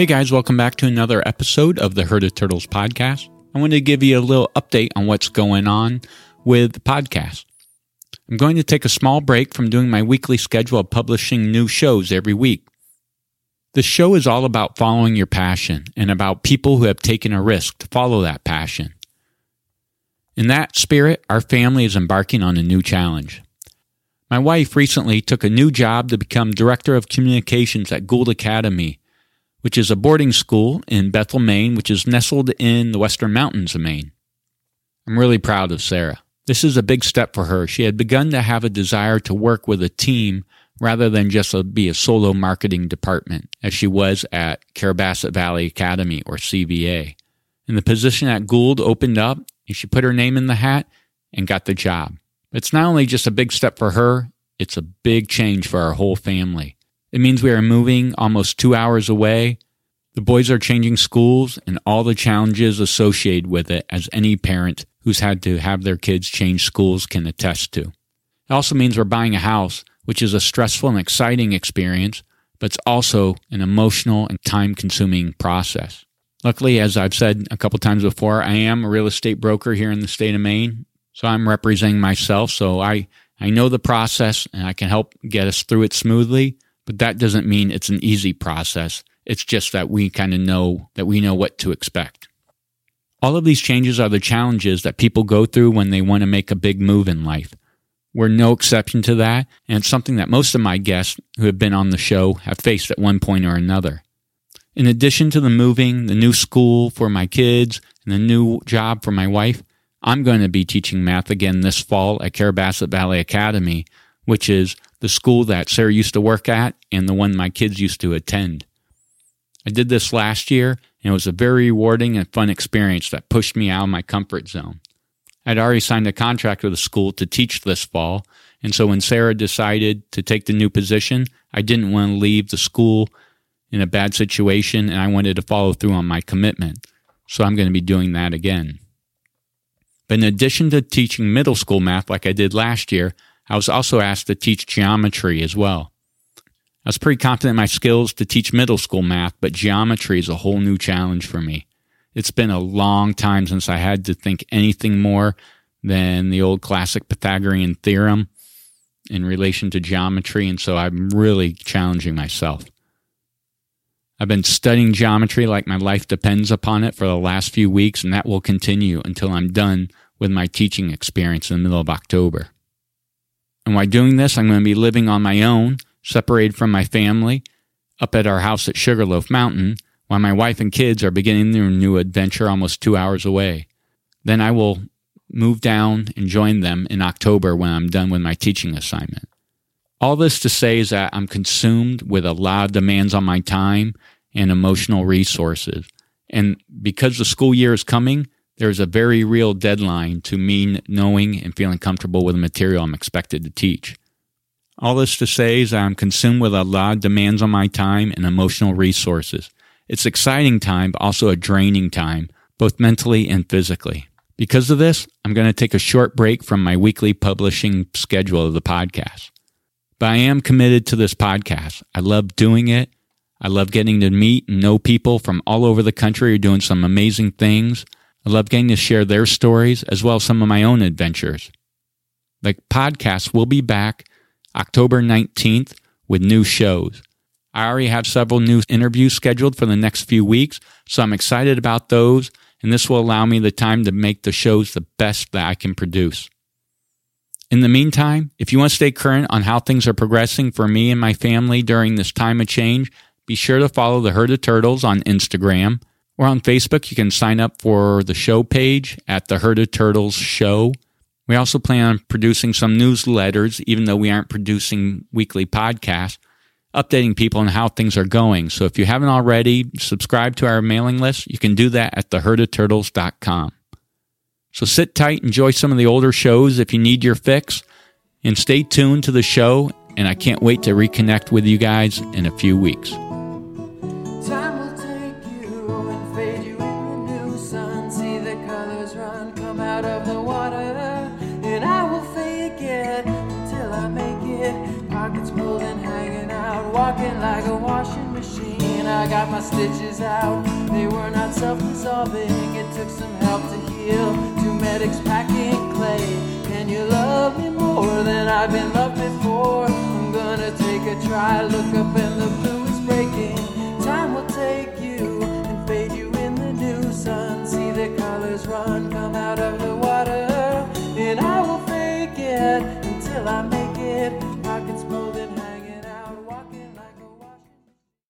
Hey guys, welcome back to another episode of the Herd of Turtles podcast. I want to give you a little update on what's going on with the podcast. I'm going to take a small break from doing my weekly schedule of publishing new shows every week. The show is all about following your passion and about people who have taken a risk to follow that passion. In that spirit, our family is embarking on a new challenge. My wife recently took a new job to become Director of Communications at Gould Academy which is a boarding school in Bethel, Maine, which is nestled in the western mountains of Maine. I'm really proud of Sarah. This is a big step for her. She had begun to have a desire to work with a team rather than just a, be a solo marketing department, as she was at Carrabassett Valley Academy or CVA. And the position at Gould opened up, and she put her name in the hat and got the job. It's not only just a big step for her, it's a big change for our whole family. It means we are moving almost two hours away. The boys are changing schools and all the challenges associated with it, as any parent who's had to have their kids change schools can attest to. It also means we're buying a house, which is a stressful and exciting experience, but it's also an emotional and time consuming process. Luckily, as I've said a couple times before, I am a real estate broker here in the state of Maine. So I'm representing myself. So I, I know the process and I can help get us through it smoothly. But that doesn't mean it's an easy process. It's just that we kind of know that we know what to expect. All of these changes are the challenges that people go through when they want to make a big move in life. We're no exception to that, and it's something that most of my guests who have been on the show have faced at one point or another. In addition to the moving, the new school for my kids, and the new job for my wife, I'm going to be teaching math again this fall at Carrabassett Valley Academy, which is the school that Sarah used to work at and the one my kids used to attend. I did this last year, and it was a very rewarding and fun experience that pushed me out of my comfort zone. I'd already signed a contract with the school to teach this fall, and so when Sarah decided to take the new position, I didn't want to leave the school in a bad situation, and I wanted to follow through on my commitment. So I'm going to be doing that again. But in addition to teaching middle school math like I did last year, I was also asked to teach geometry as well. I was pretty confident in my skills to teach middle school math, but geometry is a whole new challenge for me. It's been a long time since I had to think anything more than the old classic Pythagorean theorem in relation to geometry, and so I'm really challenging myself. I've been studying geometry like my life depends upon it for the last few weeks, and that will continue until I'm done with my teaching experience in the middle of October. And while doing this, I'm going to be living on my own, separated from my family, up at our house at Sugarloaf Mountain, while my wife and kids are beginning their new adventure almost two hours away. Then I will move down and join them in October when I'm done with my teaching assignment. All this to say is that I'm consumed with a lot of demands on my time and emotional resources. And because the school year is coming, there's a very real deadline to me knowing and feeling comfortable with the material I'm expected to teach. All this to say is I'm consumed with a lot of demands on my time and emotional resources. It's exciting time, but also a draining time, both mentally and physically. Because of this, I'm going to take a short break from my weekly publishing schedule of the podcast. But I am committed to this podcast. I love doing it. I love getting to meet and know people from all over the country who are doing some amazing things. I love getting to share their stories as well as some of my own adventures. The podcast will be back October 19th with new shows. I already have several new interviews scheduled for the next few weeks, so I'm excited about those, and this will allow me the time to make the shows the best that I can produce. In the meantime, if you want to stay current on how things are progressing for me and my family during this time of change, be sure to follow the Herd of Turtles on Instagram or on Facebook, you can sign up for the show page at the Herd of Turtles Show. We also plan on producing some newsletters, even though we aren't producing weekly podcasts, updating people on how things are going. So if you haven't already subscribed to our mailing list, you can do that at theherdofturtles.com. So sit tight, enjoy some of the older shows if you need your fix, and stay tuned to the show. And I can't wait to reconnect with you guys in a few weeks. Walking like a washing machine. I got my stitches out. They were not self-dissolving. It took some help to heal. Two medics packing clay. Can you love me more than I've been loved before? I'm gonna take a try. Look up and the blue is breaking. Time will take run, come out of the water, and I will fake it until I make.